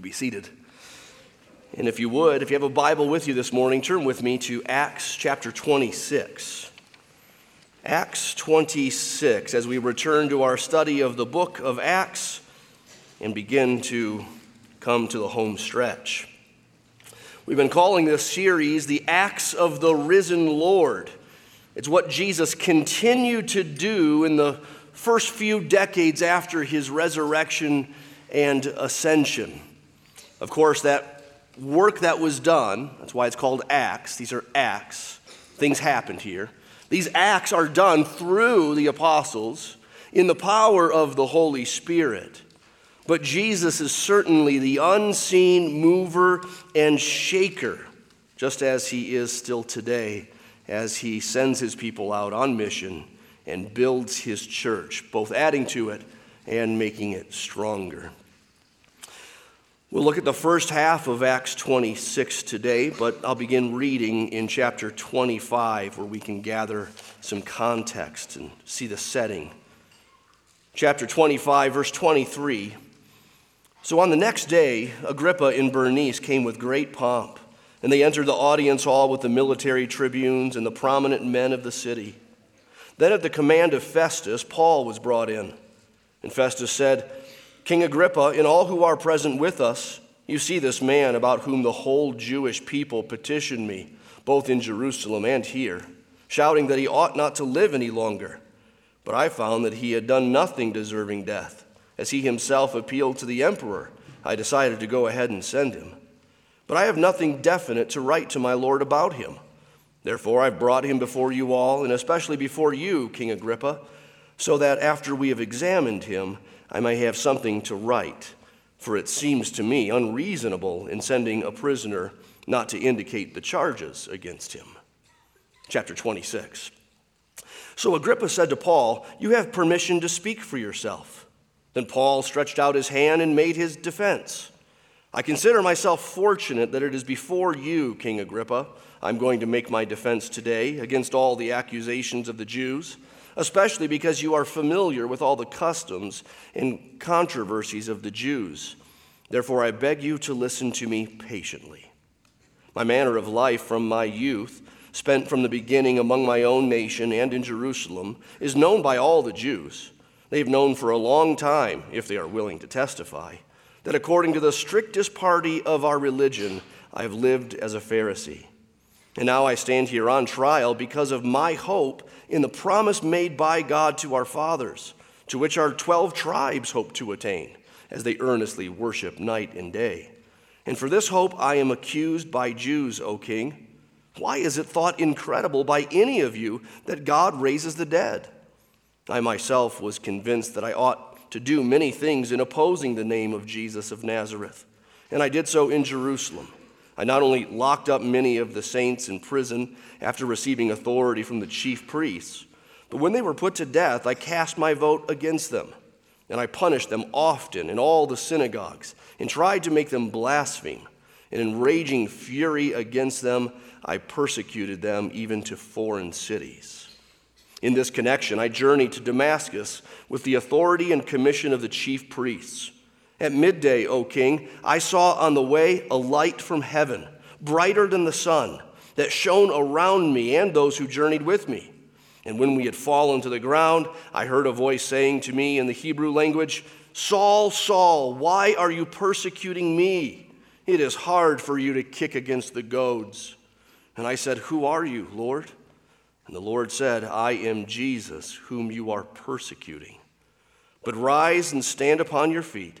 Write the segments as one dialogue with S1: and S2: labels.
S1: Be seated. And if you would, if you have a Bible with you this morning, turn with me to Acts chapter 26. Acts 26, as we return to our study of the book of Acts and begin to come to the home stretch. We've been calling this series the Acts of the Risen Lord. It's what Jesus continued to do in the first few decades after his resurrection and ascension. Of course, that work that was done, that's why it's called acts, these are acts, things happened here. These acts are done through the apostles in the power of the Holy Spirit. But Jesus is certainly the unseen mover and shaker, just as he is still today, as he sends his people out on mission and builds his church, both adding to it and making it stronger. We'll look at the first half of Acts 26 today, but I'll begin reading in chapter 25 where we can gather some context and see the setting. Chapter 25, verse 23. So on the next day, Agrippa and Bernice came with great pomp, and they entered the audience hall with the military tribunes and the prominent men of the city. Then, at the command of Festus, Paul was brought in. And Festus said, King Agrippa, and all who are present with us, you see this man about whom the whole Jewish people petitioned me, both in Jerusalem and here, shouting that he ought not to live any longer. But I found that he had done nothing deserving death. As he himself appealed to the emperor, I decided to go ahead and send him. But I have nothing definite to write to my lord about him. Therefore, I've brought him before you all, and especially before you, King Agrippa, so that after we have examined him, I may have something to write, for it seems to me unreasonable in sending a prisoner not to indicate the charges against him. Chapter 26. So Agrippa said to Paul, You have permission to speak for yourself. Then Paul stretched out his hand and made his defense. I consider myself fortunate that it is before you, King Agrippa, I'm going to make my defense today against all the accusations of the Jews especially because you are familiar with all the customs and controversies of the Jews. Therefore, I beg you to listen to me patiently. My manner of life from my youth, spent from the beginning among my own nation and in Jerusalem, is known by all the Jews. They've known for a long time, if they are willing to testify, that according to the strictest party of our religion, I have lived as a Pharisee. And now I stand here on trial because of my hope in the promise made by God to our fathers, to which our 12 tribes hope to attain as they earnestly worship night and day. And for this hope I am accused by Jews, O king. Why is it thought incredible by any of you that God raises the dead? I myself was convinced that I ought to do many things in opposing the name of Jesus of Nazareth, and I did so in Jerusalem I not only locked up many of the saints in prison after receiving authority from the chief priests, but when they were put to death, I cast my vote against them. And I punished them often in all the synagogues and tried to make them blaspheme. And in raging fury against them, I persecuted them even to foreign cities. In this connection, I journeyed to Damascus with the authority and commission of the chief priests. At midday, O king, I saw on the way a light from heaven, brighter than the sun, that shone around me and those who journeyed with me. And when we had fallen to the ground, I heard a voice saying to me in the Hebrew language, Saul, Saul, why are you persecuting me? It is hard for you to kick against the goads. And I said, Who are you, Lord? And the Lord said, I am Jesus, whom you are persecuting. But rise and stand upon your feet.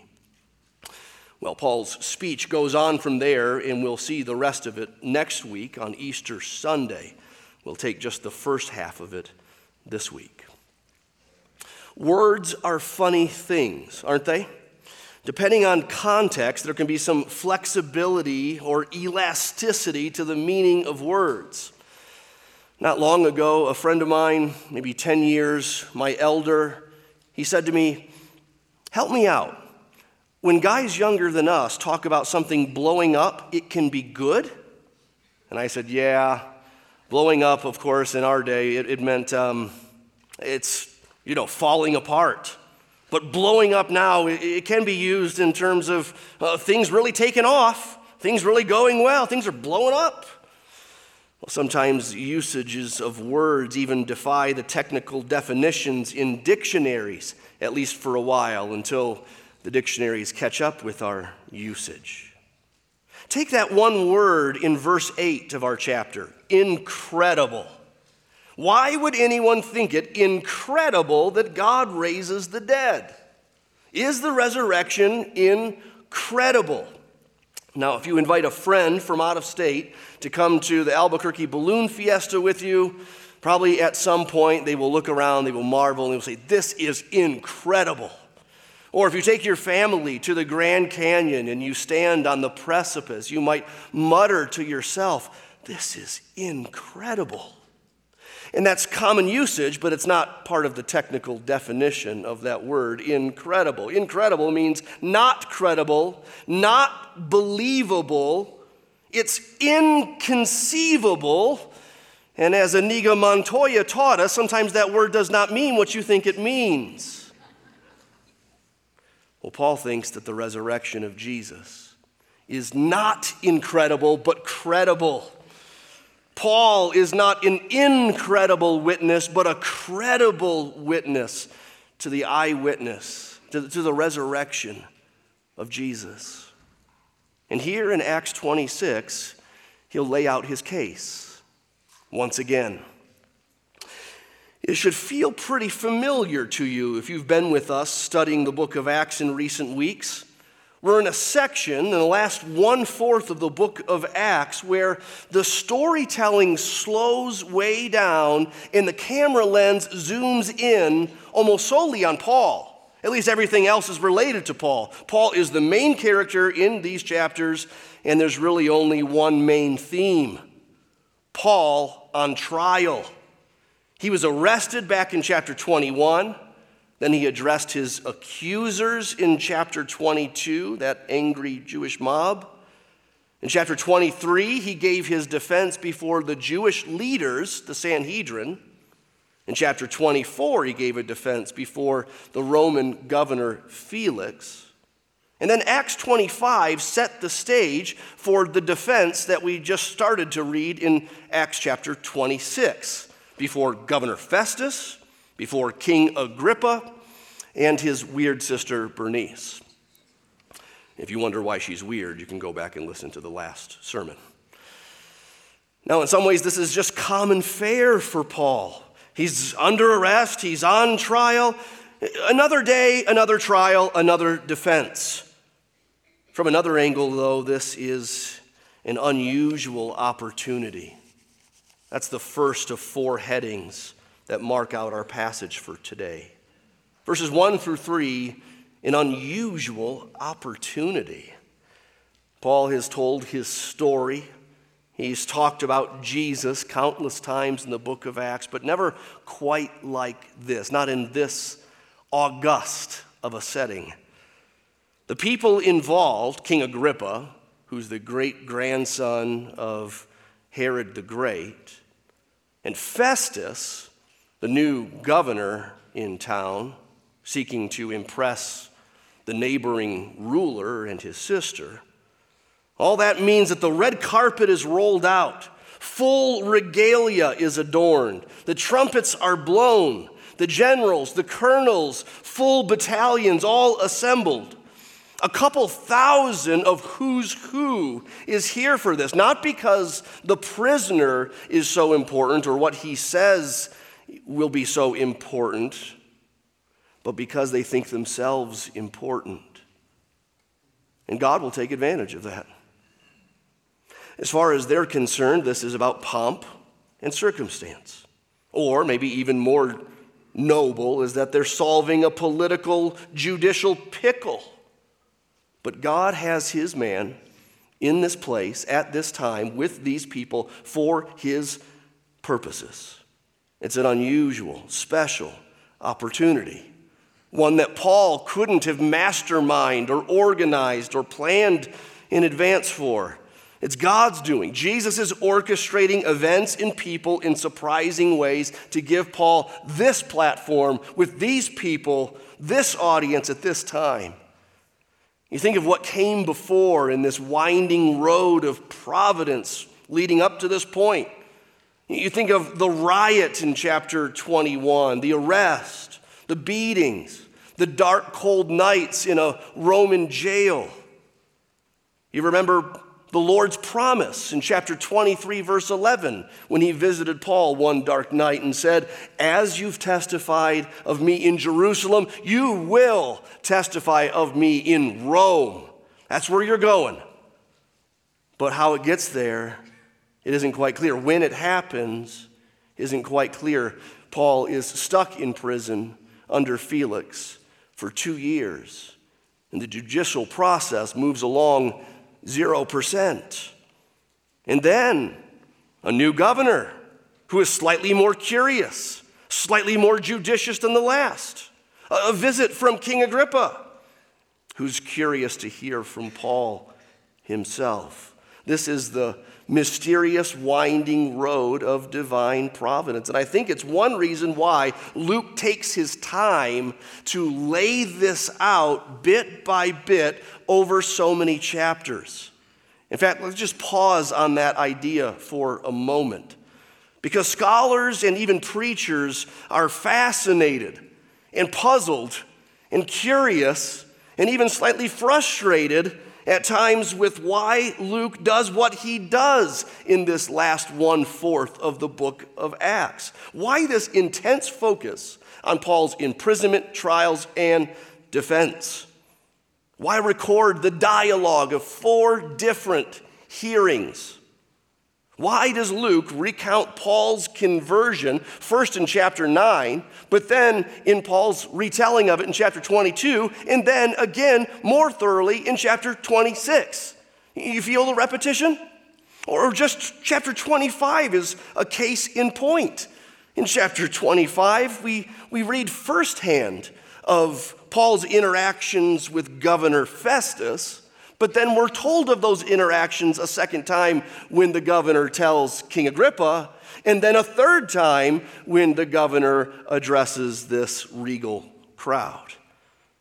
S1: Well, Paul's speech goes on from there, and we'll see the rest of it next week on Easter Sunday. We'll take just the first half of it this week. Words are funny things, aren't they? Depending on context, there can be some flexibility or elasticity to the meaning of words. Not long ago, a friend of mine, maybe 10 years, my elder, he said to me, Help me out. When guys younger than us talk about something blowing up, it can be good? And I said, Yeah. Blowing up, of course, in our day, it, it meant um, it's, you know, falling apart. But blowing up now, it, it can be used in terms of uh, things really taking off, things really going well, things are blowing up. Well, sometimes usages of words even defy the technical definitions in dictionaries, at least for a while, until the dictionaries catch up with our usage. Take that one word in verse 8 of our chapter incredible. Why would anyone think it incredible that God raises the dead? Is the resurrection incredible? Now, if you invite a friend from out of state to come to the Albuquerque Balloon Fiesta with you, probably at some point they will look around, they will marvel, and they will say, This is incredible. Or if you take your family to the Grand Canyon and you stand on the precipice, you might mutter to yourself, This is incredible. And that's common usage, but it's not part of the technical definition of that word, incredible. Incredible means not credible, not believable. It's inconceivable. And as Inigo Montoya taught us, sometimes that word does not mean what you think it means. Well, Paul thinks that the resurrection of Jesus is not incredible, but credible. Paul is not an incredible witness, but a credible witness to the eyewitness, to the, to the resurrection of Jesus. And here in Acts 26, he'll lay out his case once again. It should feel pretty familiar to you if you've been with us studying the book of Acts in recent weeks. We're in a section in the last one fourth of the book of Acts where the storytelling slows way down and the camera lens zooms in almost solely on Paul. At least everything else is related to Paul. Paul is the main character in these chapters, and there's really only one main theme Paul on trial. He was arrested back in chapter 21. Then he addressed his accusers in chapter 22, that angry Jewish mob. In chapter 23, he gave his defense before the Jewish leaders, the Sanhedrin. In chapter 24, he gave a defense before the Roman governor Felix. And then Acts 25 set the stage for the defense that we just started to read in Acts chapter 26 before Governor Festus, before King Agrippa and his weird sister Bernice. If you wonder why she's weird, you can go back and listen to the last sermon. Now, in some ways, this is just common fare for Paul. He's under arrest, he's on trial. Another day, another trial, another defense. From another angle, though, this is an unusual opportunity. That's the first of four headings that mark out our passage for today. Verses 1 through 3, an unusual opportunity. Paul has told his story. He's talked about Jesus countless times in the book of Acts, but never quite like this, not in this august of a setting. The people involved, King Agrippa, who's the great grandson of Herod the Great, and Festus, the new governor in town, seeking to impress the neighboring ruler and his sister. All that means that the red carpet is rolled out, full regalia is adorned, the trumpets are blown, the generals, the colonels, full battalions all assembled. A couple thousand of who's who is here for this, not because the prisoner is so important or what he says will be so important, but because they think themselves important. And God will take advantage of that. As far as they're concerned, this is about pomp and circumstance. Or maybe even more noble is that they're solving a political judicial pickle. But God has his man in this place at this time with these people for his purposes. It's an unusual, special opportunity, one that Paul couldn't have masterminded or organized or planned in advance for. It's God's doing. Jesus is orchestrating events and people in surprising ways to give Paul this platform with these people, this audience at this time. You think of what came before in this winding road of providence leading up to this point. You think of the riot in chapter 21, the arrest, the beatings, the dark, cold nights in a Roman jail. You remember the Lord's promise in chapter 23, verse 11, when he visited Paul one dark night and said, As you've testified of me in Jerusalem, you will testify of me in Rome. That's where you're going. But how it gets there, it isn't quite clear. When it happens, isn't quite clear. Paul is stuck in prison under Felix for two years, and the judicial process moves along 0%. And then a new governor who is slightly more curious, slightly more judicious than the last. A visit from King Agrippa, who's curious to hear from Paul himself. This is the mysterious winding road of divine providence. And I think it's one reason why Luke takes his time to lay this out bit by bit over so many chapters. In fact, let's just pause on that idea for a moment. Because scholars and even preachers are fascinated and puzzled and curious and even slightly frustrated at times with why Luke does what he does in this last one fourth of the book of Acts. Why this intense focus on Paul's imprisonment, trials, and defense? Why record the dialogue of four different hearings? Why does Luke recount Paul's conversion first in chapter 9, but then in Paul's retelling of it in chapter 22, and then again more thoroughly in chapter 26? You feel the repetition? Or just chapter 25 is a case in point. In chapter 25, we, we read firsthand of Paul's interactions with Governor Festus but then we're told of those interactions a second time when the governor tells King Agrippa, and then a third time when the governor addresses this regal crowd.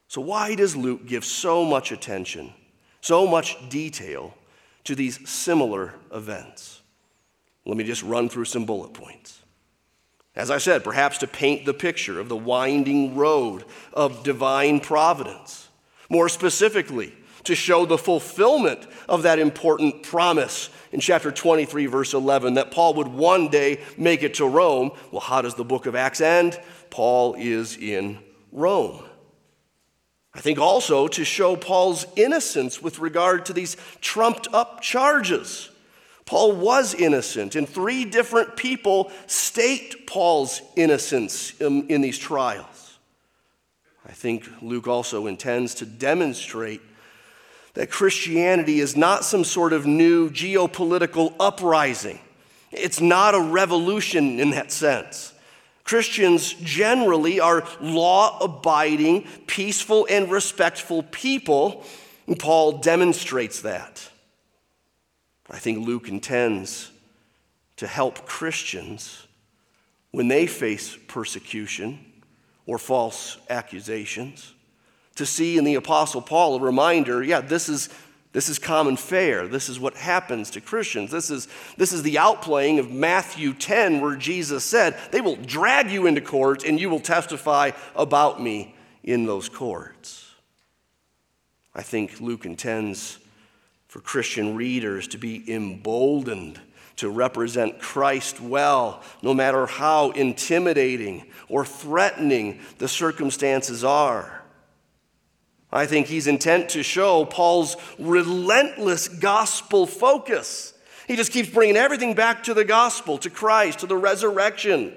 S1: So, why does Luke give so much attention, so much detail to these similar events? Let me just run through some bullet points. As I said, perhaps to paint the picture of the winding road of divine providence. More specifically, to show the fulfillment of that important promise in chapter 23, verse 11, that Paul would one day make it to Rome. Well, how does the book of Acts end? Paul is in Rome. I think also to show Paul's innocence with regard to these trumped up charges. Paul was innocent, and three different people state Paul's innocence in, in these trials. I think Luke also intends to demonstrate that Christianity is not some sort of new geopolitical uprising. It's not a revolution in that sense. Christians generally are law abiding, peaceful, and respectful people, and Paul demonstrates that. I think Luke intends to help Christians when they face persecution or false accusations to see in the Apostle Paul a reminder yeah, this is, this is common fare. This is what happens to Christians. This is, this is the outplaying of Matthew 10, where Jesus said, They will drag you into court and you will testify about me in those courts. I think Luke intends for Christian readers to be emboldened to represent Christ well, no matter how intimidating or threatening the circumstances are. I think he's intent to show Paul's relentless gospel focus. He just keeps bringing everything back to the gospel, to Christ, to the resurrection.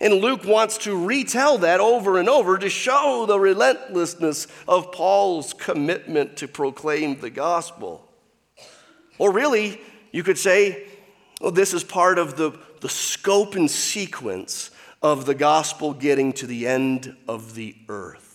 S1: And Luke wants to retell that over and over to show the relentlessness of Paul's commitment to proclaim the gospel. Or really, you could say, well, this is part of the, the scope and sequence of the gospel getting to the end of the earth.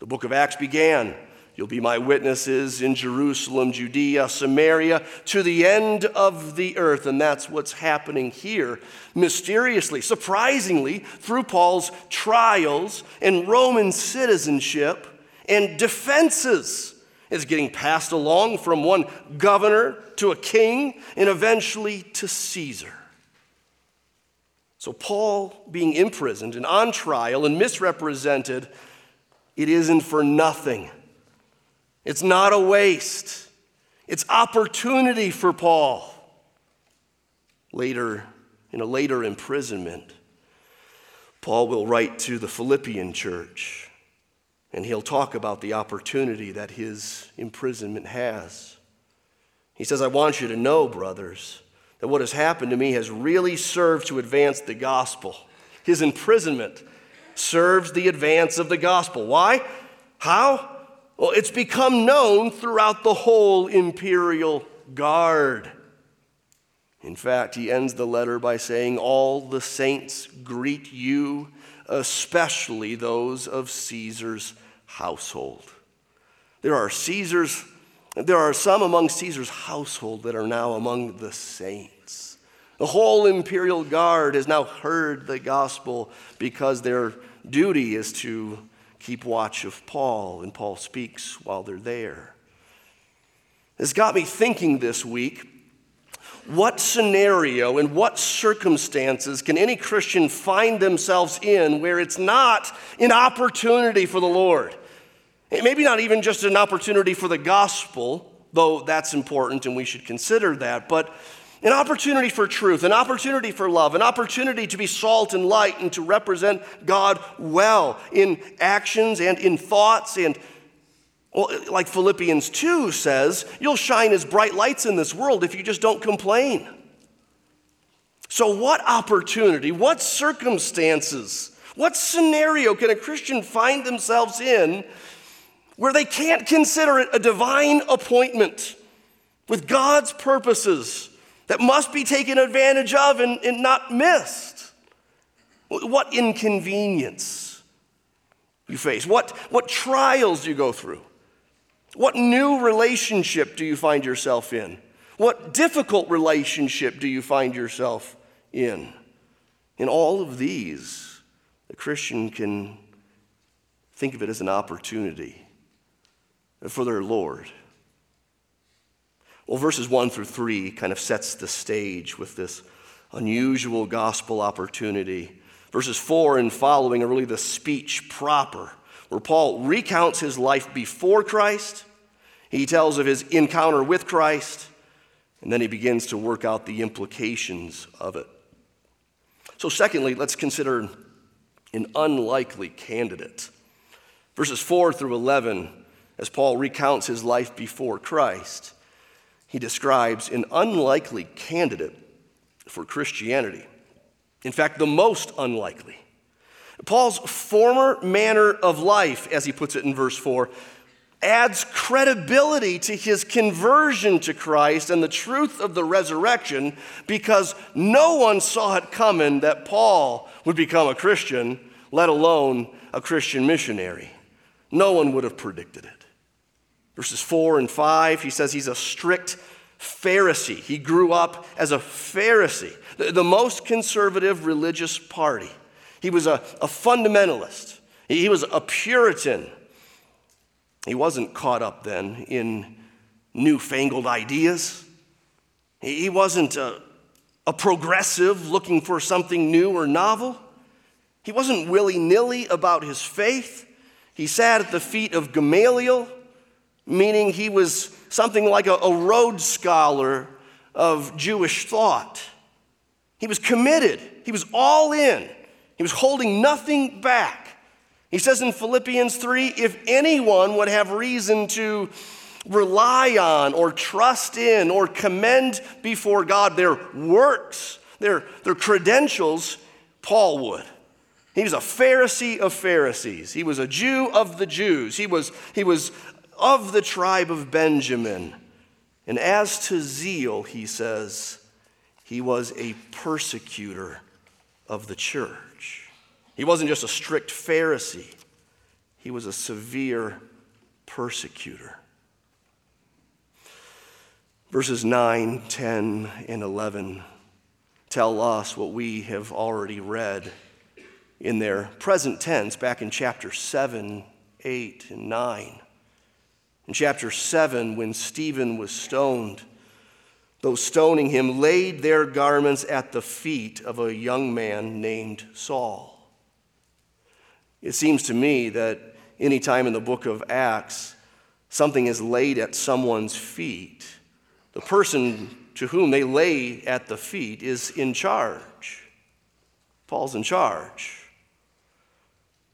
S1: The book of Acts began You'll be my witnesses in Jerusalem, Judea, Samaria, to the end of the earth. And that's what's happening here. Mysteriously, surprisingly, through Paul's trials and Roman citizenship and defenses. It's getting passed along from one governor to a king and eventually to Caesar. So, Paul being imprisoned and on trial and misrepresented, it isn't for nothing it's not a waste, it's opportunity for Paul. Later, in a later imprisonment, Paul will write to the Philippian church and he'll talk about the opportunity that his imprisonment has. He says, I want you to know, brothers, that what has happened to me has really served to advance the gospel. His imprisonment serves the advance of the gospel. Why? How? Well, it's become known throughout the whole imperial guard. In fact, he ends the letter by saying, All the saints greet you, especially those of Caesar's household. There are Caesar's, there are some among Caesar's household that are now among the saints. The whole imperial guard has now heard the gospel because their duty is to keep watch of Paul, and Paul speaks while they're there. It's got me thinking this week what scenario and what circumstances can any Christian find themselves in where it's not an opportunity for the Lord? Maybe not even just an opportunity for the gospel, though that's important and we should consider that, but an opportunity for truth, an opportunity for love, an opportunity to be salt and light and to represent God well in actions and in thoughts. And well, like Philippians 2 says, you'll shine as bright lights in this world if you just don't complain. So, what opportunity, what circumstances, what scenario can a Christian find themselves in where they can't consider it a divine appointment with God's purposes? That must be taken advantage of and, and not missed. What inconvenience you face? What, what trials do you go through? What new relationship do you find yourself in? What difficult relationship do you find yourself in? In all of these, a Christian can think of it as an opportunity for their Lord. Well, verses 1 through 3 kind of sets the stage with this unusual gospel opportunity. Verses 4 and following are really the speech proper, where Paul recounts his life before Christ, he tells of his encounter with Christ, and then he begins to work out the implications of it. So, secondly, let's consider an unlikely candidate. Verses 4 through 11, as Paul recounts his life before Christ he describes an unlikely candidate for Christianity. In fact, the most unlikely. Paul's former manner of life, as he puts it in verse 4, adds credibility to his conversion to Christ and the truth of the resurrection because no one saw it coming that Paul would become a Christian, let alone a Christian missionary. No one would have predicted it. Verses 4 and 5, he says he's a strict Pharisee. He grew up as a Pharisee, the, the most conservative religious party. He was a, a fundamentalist, he, he was a Puritan. He wasn't caught up then in newfangled ideas. He, he wasn't a, a progressive looking for something new or novel. He wasn't willy nilly about his faith. He sat at the feet of Gamaliel meaning he was something like a, a Rhodes Scholar of Jewish thought. He was committed, he was all in, he was holding nothing back. He says in Philippians 3 if anyone would have reason to rely on or trust in or commend before God their works, their, their credentials, Paul would. He was a Pharisee of Pharisees. He was a Jew of the Jews. He was, he was of the tribe of Benjamin. And as to zeal, he says, he was a persecutor of the church. He wasn't just a strict Pharisee, he was a severe persecutor. Verses 9, 10, and 11 tell us what we have already read in their present tense back in chapter 7, 8, and 9. In chapter 7, when Stephen was stoned, those stoning him laid their garments at the feet of a young man named Saul. It seems to me that any time in the book of Acts something is laid at someone's feet, the person to whom they lay at the feet is in charge. Paul's in charge.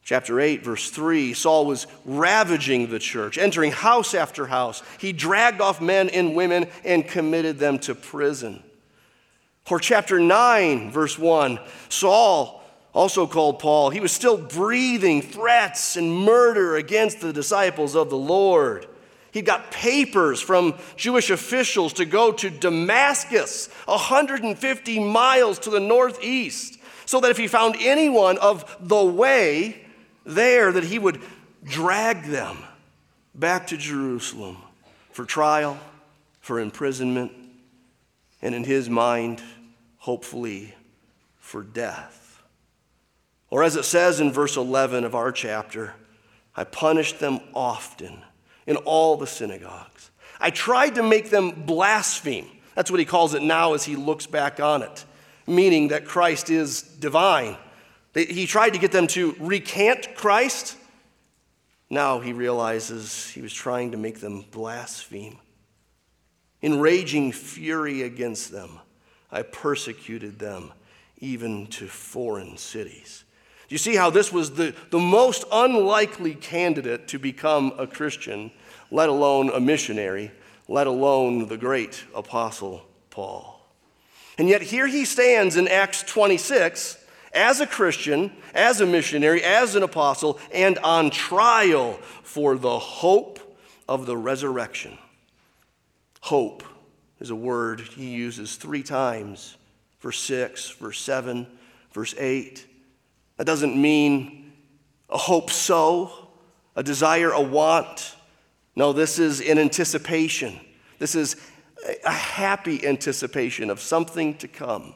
S1: Chapter 8, verse 3 Saul was ravaging the church, entering house after house. He dragged off men and women and committed them to prison. Or chapter 9, verse 1 Saul, also called Paul, he was still breathing threats and murder against the disciples of the Lord. He got papers from Jewish officials to go to Damascus, 150 miles to the northeast, so that if he found anyone of the way, there that he would drag them back to Jerusalem for trial, for imprisonment, and in his mind, hopefully, for death. Or as it says in verse 11 of our chapter, I punished them often in all the synagogues. I tried to make them blaspheme. That's what he calls it now as he looks back on it, meaning that Christ is divine he tried to get them to recant Christ. Now he realizes he was trying to make them blaspheme. In raging fury against them, I persecuted them even to foreign cities. Do you see how this was the, the most unlikely candidate to become a Christian, let alone a missionary, let alone the great apostle Paul? And yet here he stands in Acts 26 as a Christian, as a missionary, as an apostle, and on trial for the hope of the resurrection. Hope is a word he uses three times verse 6, verse 7, verse 8. That doesn't mean a hope so, a desire, a want. No, this is an anticipation. This is a happy anticipation of something to come.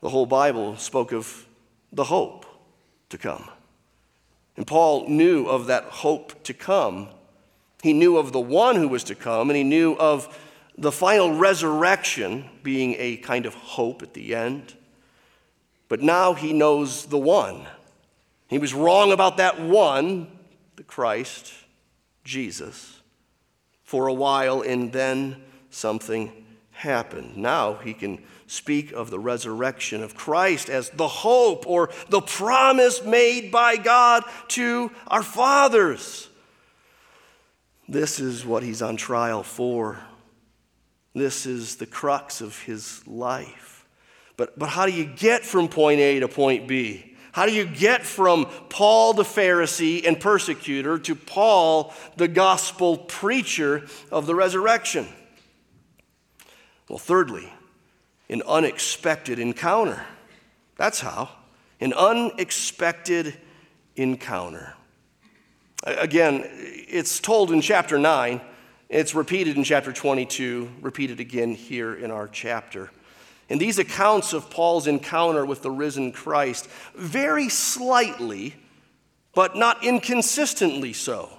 S1: The whole Bible spoke of the hope to come. And Paul knew of that hope to come. He knew of the one who was to come, and he knew of the final resurrection being a kind of hope at the end. But now he knows the one. He was wrong about that one, the Christ, Jesus, for a while, and then something happened. Now he can speak of the resurrection of Christ as the hope or the promise made by God to our fathers. This is what he's on trial for. This is the crux of his life. But, but how do you get from point A to point B? How do you get from Paul the Pharisee and persecutor to Paul the gospel preacher of the resurrection? Well, thirdly, an unexpected encounter. That's how. An unexpected encounter. Again, it's told in chapter 9. It's repeated in chapter 22, repeated again here in our chapter. And these accounts of Paul's encounter with the risen Christ vary slightly, but not inconsistently so.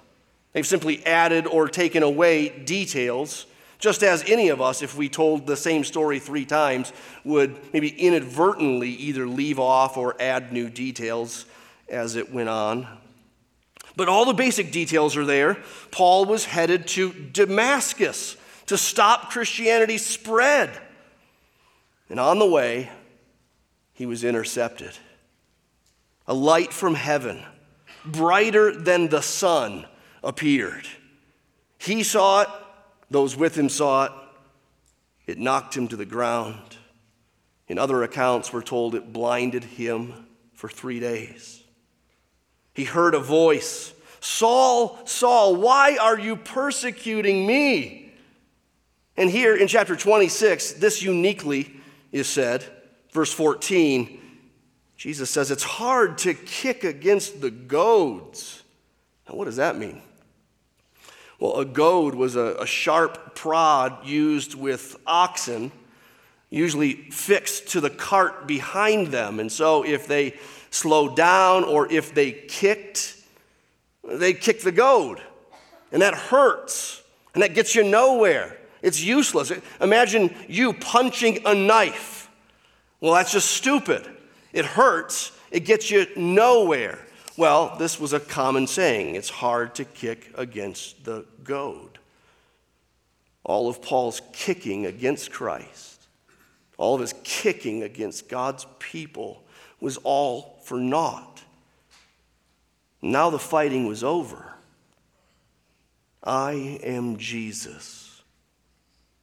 S1: They've simply added or taken away details just as any of us, if we told the same story three times, would maybe inadvertently either leave off or add new details as it went on. But all the basic details are there. Paul was headed to Damascus to stop Christianity's spread. And on the way, he was intercepted. A light from heaven, brighter than the sun, appeared. He saw it, those with him saw it. It knocked him to the ground. In other accounts, we're told it blinded him for three days. He heard a voice Saul, Saul, why are you persecuting me? And here in chapter 26, this uniquely is said. Verse 14, Jesus says, It's hard to kick against the goads. Now, what does that mean? Well, a goad was a, a sharp prod used with oxen, usually fixed to the cart behind them. And so, if they slowed down or if they kicked, they kicked the goad. And that hurts. And that gets you nowhere. It's useless. Imagine you punching a knife. Well, that's just stupid. It hurts, it gets you nowhere. Well, this was a common saying it's hard to kick against the goad. All of Paul's kicking against Christ, all of his kicking against God's people was all for naught. Now the fighting was over. I am Jesus,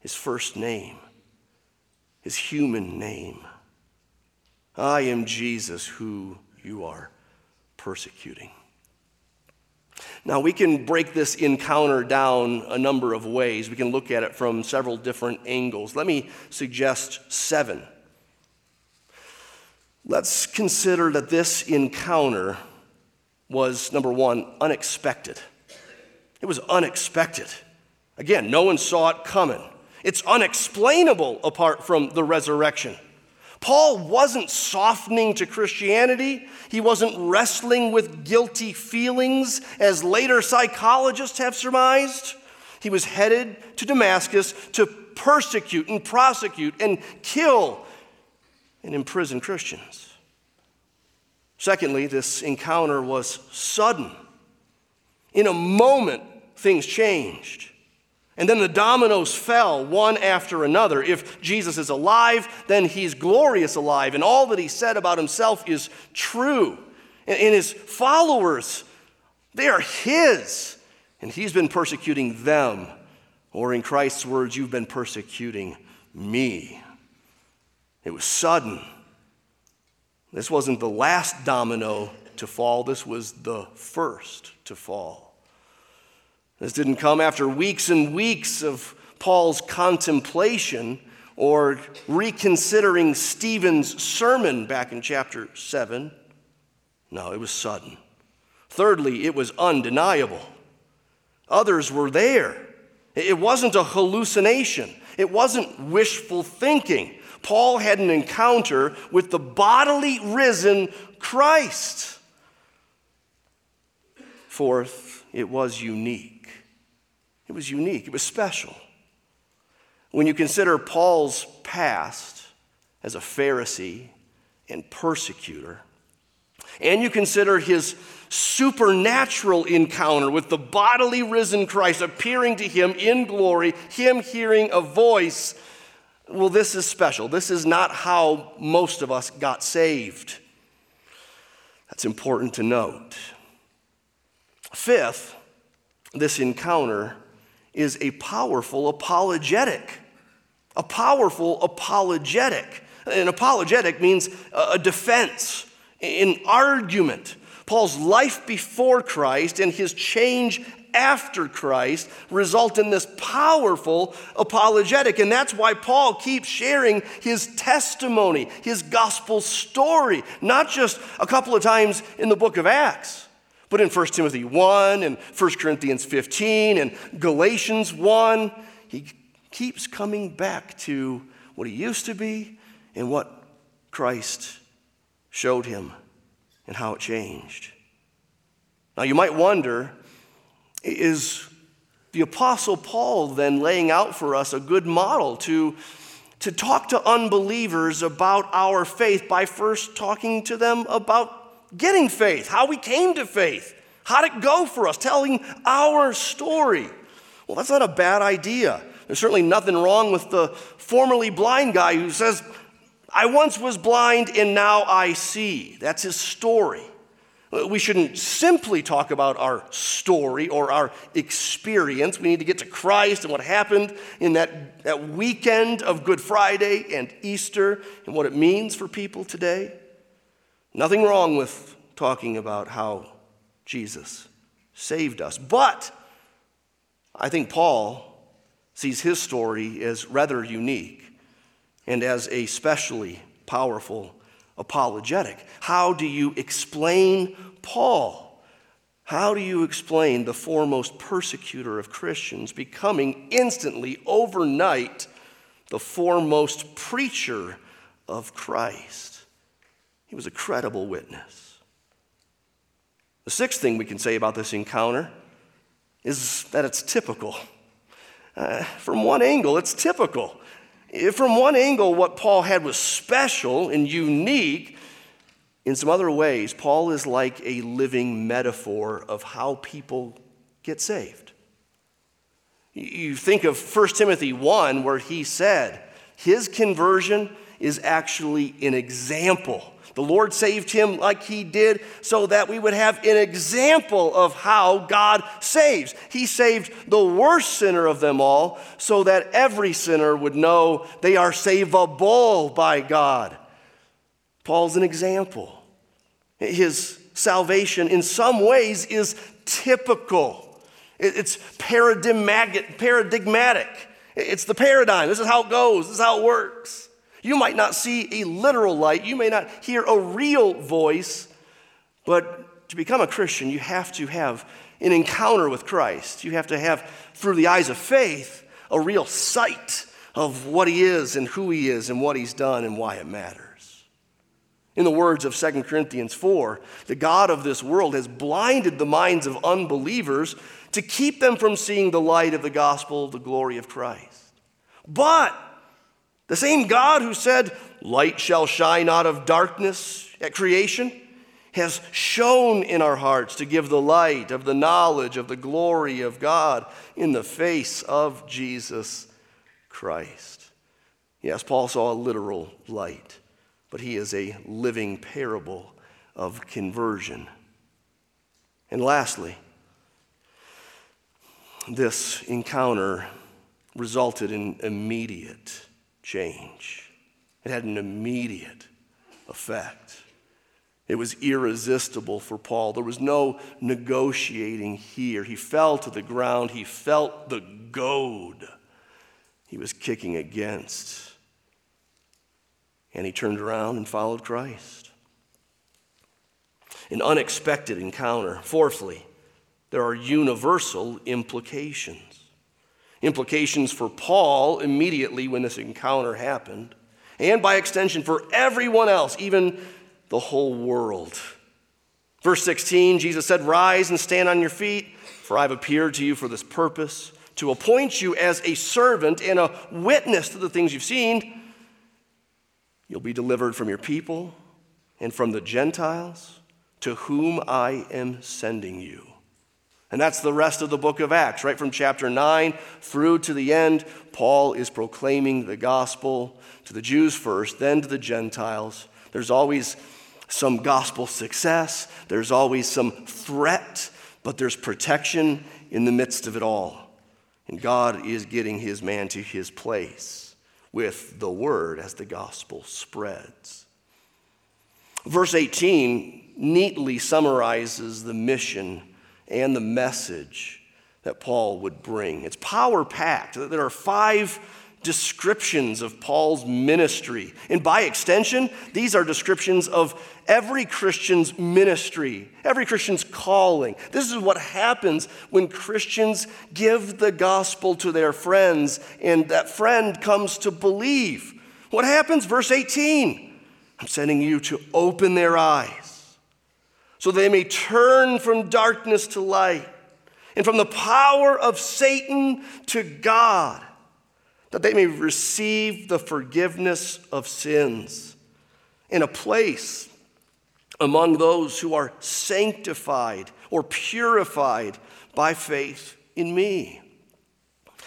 S1: his first name, his human name. I am Jesus who you are persecuting. Now, we can break this encounter down a number of ways. We can look at it from several different angles. Let me suggest seven. Let's consider that this encounter was, number one, unexpected. It was unexpected. Again, no one saw it coming. It's unexplainable apart from the resurrection. Paul wasn't softening to Christianity. He wasn't wrestling with guilty feelings, as later psychologists have surmised. He was headed to Damascus to persecute and prosecute and kill and imprison Christians. Secondly, this encounter was sudden. In a moment, things changed. And then the dominoes fell one after another. If Jesus is alive, then he's glorious alive, and all that he said about himself is true. And, his followers, they are his, and he's been persecuting them. Or in Christ's words, you've been persecuting me. It was sudden. This wasn't the last domino to fall, this was the first to fall. This didn't come after weeks and weeks of Paul's contemplation or reconsidering Stephen's sermon back in chapter 7. No, it was sudden. Thirdly, it was undeniable. Others were there. It wasn't a hallucination, it wasn't wishful thinking. Paul had an encounter with the bodily risen Christ. Fourth, it was unique. It was unique, it was special. When you consider Paul's past as a Pharisee and persecutor, and you consider his supernatural encounter with the bodily risen Christ appearing to him in glory, him hearing a voice, well, this is special. This is not how most of us got saved. That's important to note. Fifth, this encounter is a powerful apologetic. A powerful apologetic. An apologetic means a defense, an argument. Paul's life before Christ and his change after Christ result in this powerful apologetic. And that's why Paul keeps sharing his testimony, his gospel story, not just a couple of times in the book of Acts. But in 1 Timothy 1 and 1 Corinthians 15 and Galatians 1, he keeps coming back to what he used to be and what Christ showed him and how it changed. Now, you might wonder is the Apostle Paul then laying out for us a good model to, to talk to unbelievers about our faith by first talking to them about getting faith, how we came to faith, how'd it go for us, telling our story. Well, that's not a bad idea. There's certainly nothing wrong with the formerly blind guy who says, I once was blind and now I see. That's his story. We shouldn't simply talk about our story or our experience. We need to get to Christ and what happened in that, that weekend of Good Friday and Easter and what it means for people today. Nothing wrong with talking about how Jesus saved us. But I think Paul sees his story as rather unique and as a specially powerful apologetic. How do you explain Paul? How do you explain the foremost persecutor of Christians becoming instantly, overnight, the foremost preacher of Christ? He was a credible witness. The sixth thing we can say about this encounter is that it's typical. Uh, from one angle, it's typical. From one angle, what Paul had was special and unique. In some other ways, Paul is like a living metaphor of how people get saved. You think of 1 Timothy 1, where he said, his conversion is actually an example the Lord saved him like he did so that we would have an example of how God saves. He saved the worst sinner of them all so that every sinner would know they are savable by God. Paul's an example. His salvation, in some ways, is typical, it's paradigmatic. It's the paradigm. This is how it goes, this is how it works. You might not see a literal light, you may not hear a real voice, but to become a Christian, you have to have an encounter with Christ. You have to have, through the eyes of faith, a real sight of what He is and who He is and what He's done and why it matters. In the words of 2 Corinthians 4, the God of this world has blinded the minds of unbelievers to keep them from seeing the light of the gospel, the glory of Christ. But the same God who said, Light shall shine out of darkness at creation, has shone in our hearts to give the light of the knowledge of the glory of God in the face of Jesus Christ. Yes, Paul saw a literal light, but he is a living parable of conversion. And lastly, this encounter resulted in immediate change. It had an immediate effect. It was irresistible for Paul. There was no negotiating here. He fell to the ground. He felt the goad he was kicking against. And he turned around and followed Christ. An unexpected encounter. Fourthly, there are universal implications implications for Paul immediately when this encounter happened, and by extension for everyone else, even the whole world. Verse 16, Jesus said, Rise and stand on your feet, for I've appeared to you for this purpose, to appoint you as a servant and a witness to the things you've seen. You'll be delivered from your people and from the Gentiles to whom I am sending you. And that's the rest of the book of Acts, right from chapter 9 through to the end. Paul is proclaiming the gospel to the Jews first, then to the Gentiles. There's always some gospel success, there's always some threat, but there's protection in the midst of it all. And God is getting his man to his place with the word as the gospel spreads. Verse 18 neatly summarizes the mission and the message that Paul would bring. It's power packed. There are five descriptions of Paul's ministry. And by extension, these are descriptions of every Christian's ministry, every Christian's calling. This is what happens when Christians give the gospel to their friends and that friend comes to believe. What happens? Verse 18 I'm sending you to open their eyes so they may turn from darkness to light and from the power of Satan to God, that they may receive the forgiveness of sins in a place among those who are sanctified or purified by faith in me.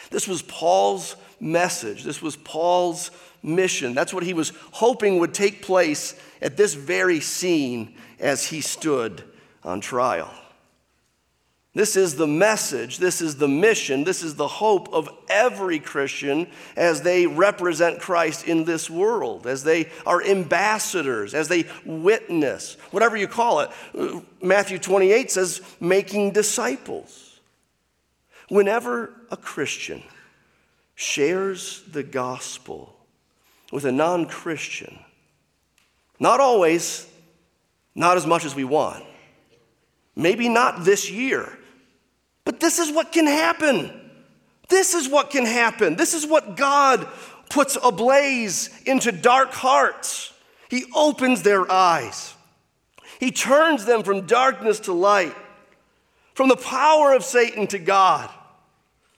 S1: This was Paul's message. This was Paul's mission. That's what he was hoping would take place at this very scene as he stood on trial. This is the message, this is the mission, this is the hope of every Christian as they represent Christ in this world, as they are ambassadors, as they witness, whatever you call it. Matthew 28 says, making disciples. Whenever a Christian shares the gospel with a non Christian, not always, not as much as we want, maybe not this year but this is what can happen. This is what can happen. This is what God puts ablaze into dark hearts. He opens their eyes, He turns them from darkness to light, from the power of Satan to God,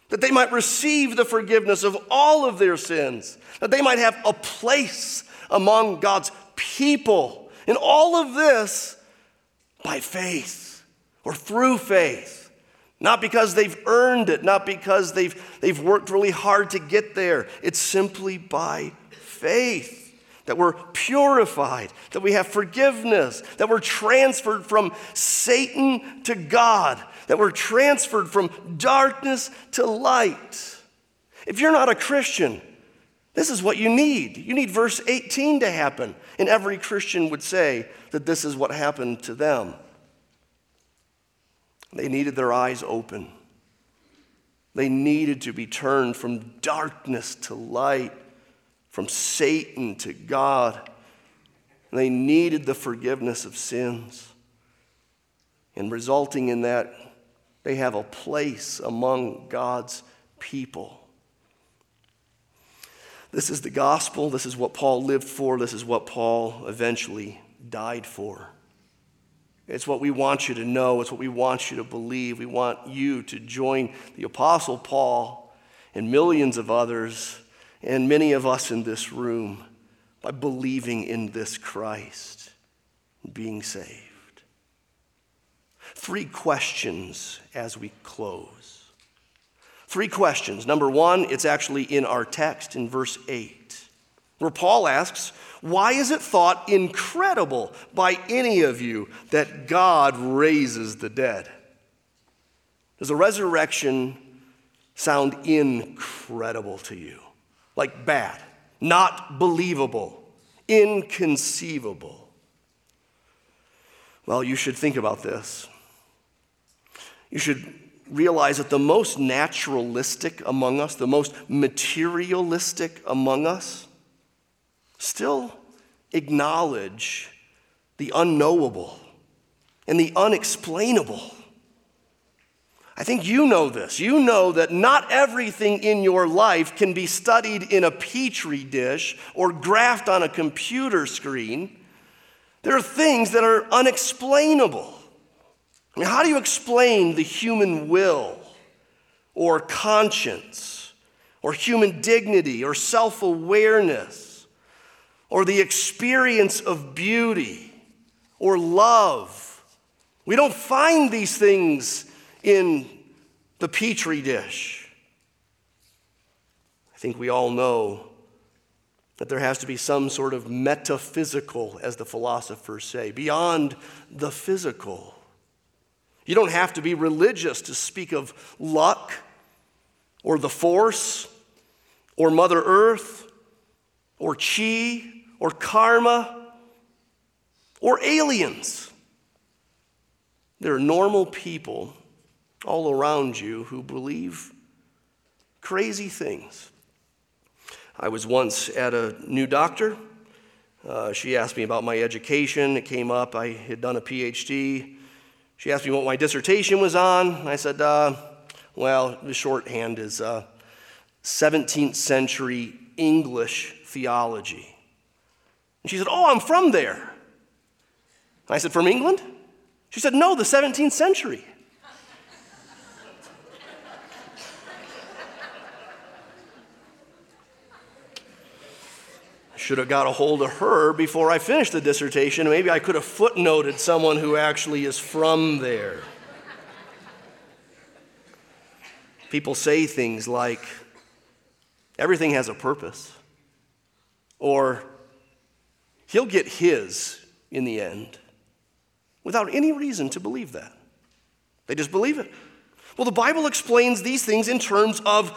S1: that they might receive the forgiveness of all of their sins, that they might have a place among God's people. And all of this by faith or through faith. Not because they've earned it, not because they've, they've worked really hard to get there. It's simply by faith that we're purified, that we have forgiveness, that we're transferred from Satan to God, that we're transferred from darkness to light. If you're not a Christian, this is what you need. You need verse 18 to happen. And every Christian would say that this is what happened to them. They needed their eyes open. They needed to be turned from darkness to light, from Satan to God. They needed the forgiveness of sins. And resulting in that, they have a place among God's people. This is the gospel. This is what Paul lived for. This is what Paul eventually died for. It's what we want you to know. It's what we want you to believe. We want you to join the Apostle Paul and millions of others and many of us in this room by believing in this Christ and being saved. Three questions as we close. Three questions. Number one, it's actually in our text in verse 8, where Paul asks, why is it thought incredible by any of you that God raises the dead? Does a resurrection sound incredible to you? Like bad, not believable, inconceivable? Well, you should think about this. You should realize that the most naturalistic among us, the most materialistic among us, still acknowledge the unknowable and the unexplainable. I think you know this. You know that not everything in your life can be studied in a petri dish or graphed on a computer screen. There are things that are unexplainable. I mean, how do you explain the human will or conscience or human dignity or self awareness? or the experience of beauty or love. We don't find these things in the petri dish. I think we all know that there has to be some sort of metaphysical, as the philosophers say, beyond the physical. You don't have to be religious to speak of luck or the force or Mother Earth or chi or karma or aliens. There are normal people all around you who believe crazy things. I was once at a new doctor. Uh, she asked me about my education. It came up. I had done a PhD. She asked me what my dissertation was on. I said, uh, well, the shorthand is uh, 17th century English theology. And she said, Oh, I'm from there. And I said, From England? She said, No, the 17th century. Should have got a hold of her before I finished the dissertation. Maybe I could have footnoted someone who actually is from there. People say things like, everything has a purpose, or He'll get his in the end without any reason to believe that. They just believe it. Well, the Bible explains these things in terms of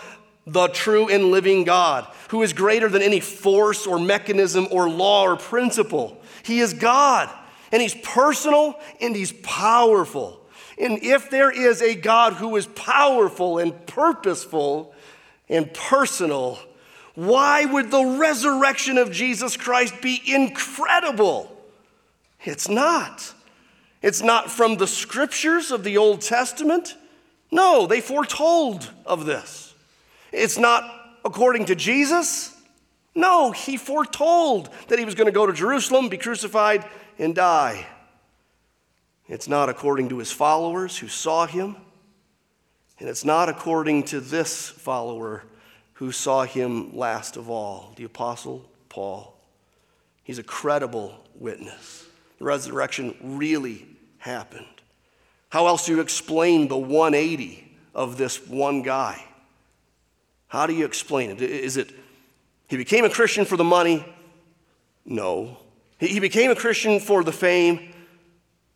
S1: the true and living God, who is greater than any force or mechanism or law or principle. He is God, and He's personal and He's powerful. And if there is a God who is powerful and purposeful and personal, why would the resurrection of Jesus Christ be incredible? It's not. It's not from the scriptures of the Old Testament. No, they foretold of this. It's not according to Jesus. No, he foretold that he was going to go to Jerusalem, be crucified, and die. It's not according to his followers who saw him. And it's not according to this follower who saw him last of all, the Apostle Paul. He's a credible witness. The resurrection really happened. How else do you explain the 180 of this one guy? How do you explain it? Is it he became a Christian for the money? No. He became a Christian for the fame?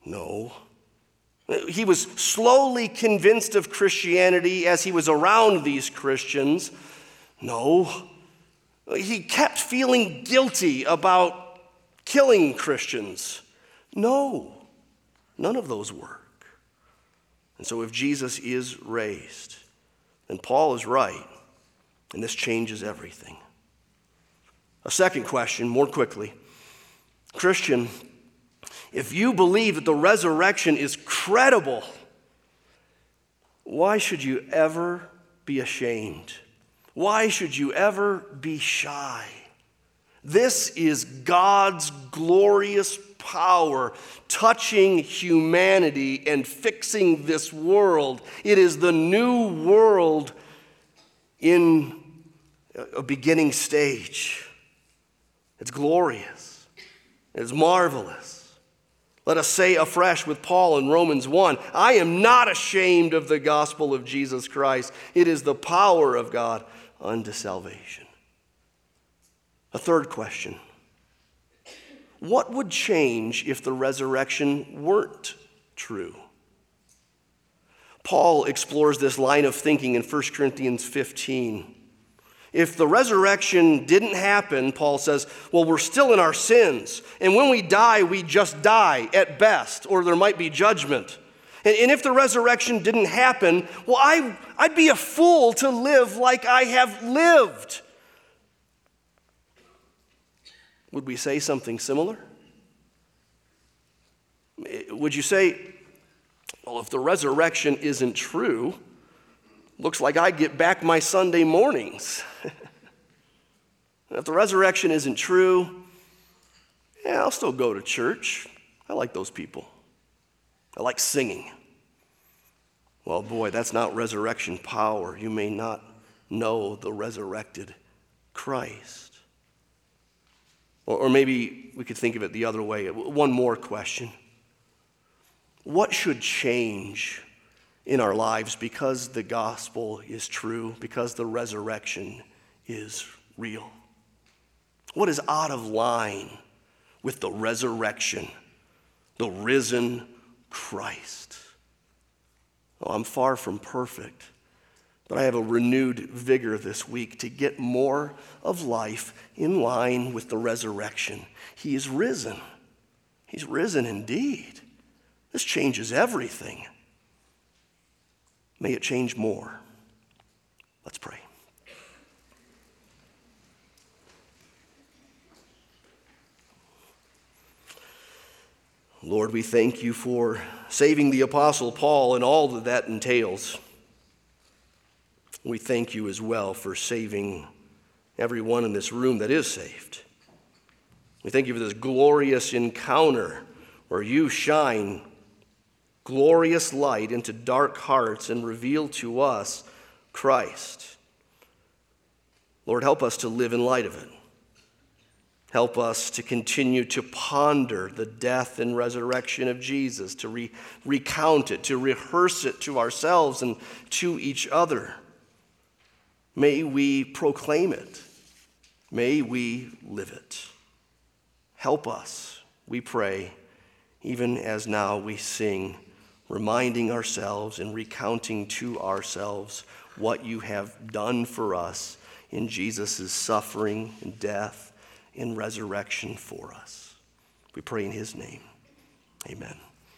S1: No. He was slowly convinced of Christianity as he was around these Christians. No. He kept feeling guilty about killing Christians. No. None of those work. And so, if Jesus is raised, then Paul is right, and this changes everything. A second question, more quickly Christian, if you believe that the resurrection is credible, why should you ever be ashamed? Why should you ever be shy? This is God's glorious power touching humanity and fixing this world. It is the new world in a beginning stage. It's glorious, it's marvelous. Let us say afresh with Paul in Romans 1 I am not ashamed of the gospel of Jesus Christ. It is the power of God unto salvation. A third question What would change if the resurrection weren't true? Paul explores this line of thinking in 1 Corinthians 15. If the resurrection didn't happen, Paul says, well, we're still in our sins. And when we die, we just die at best, or there might be judgment. And, and if the resurrection didn't happen, well, I, I'd be a fool to live like I have lived. Would we say something similar? Eh, would you say, well, if the resurrection isn't true, looks like I get back my Sunday mornings. if the resurrection isn't true, yeah, I'll still go to church. I like those people. I like singing. Well, boy, that's not resurrection power. You may not know the resurrected Christ. Or, or maybe we could think of it the other way. One more question What should change in our lives because the gospel is true, because the resurrection is real? What is out of line with the resurrection, the risen Christ? Oh, I'm far from perfect, but I have a renewed vigor this week to get more of life in line with the resurrection. He is risen. He's risen indeed. This changes everything. May it change more. Let's pray. Lord, we thank you for saving the Apostle Paul and all that that entails. We thank you as well for saving everyone in this room that is saved. We thank you for this glorious encounter where you shine glorious light into dark hearts and reveal to us Christ. Lord, help us to live in light of it. Help us to continue to ponder the death and resurrection of Jesus, to re- recount it, to rehearse it to ourselves and to each other. May we proclaim it. May we live it. Help us, we pray, even as now we sing reminding ourselves and recounting to ourselves what you have done for us in Jesus' suffering and death and resurrection for us. We pray in his name. Amen.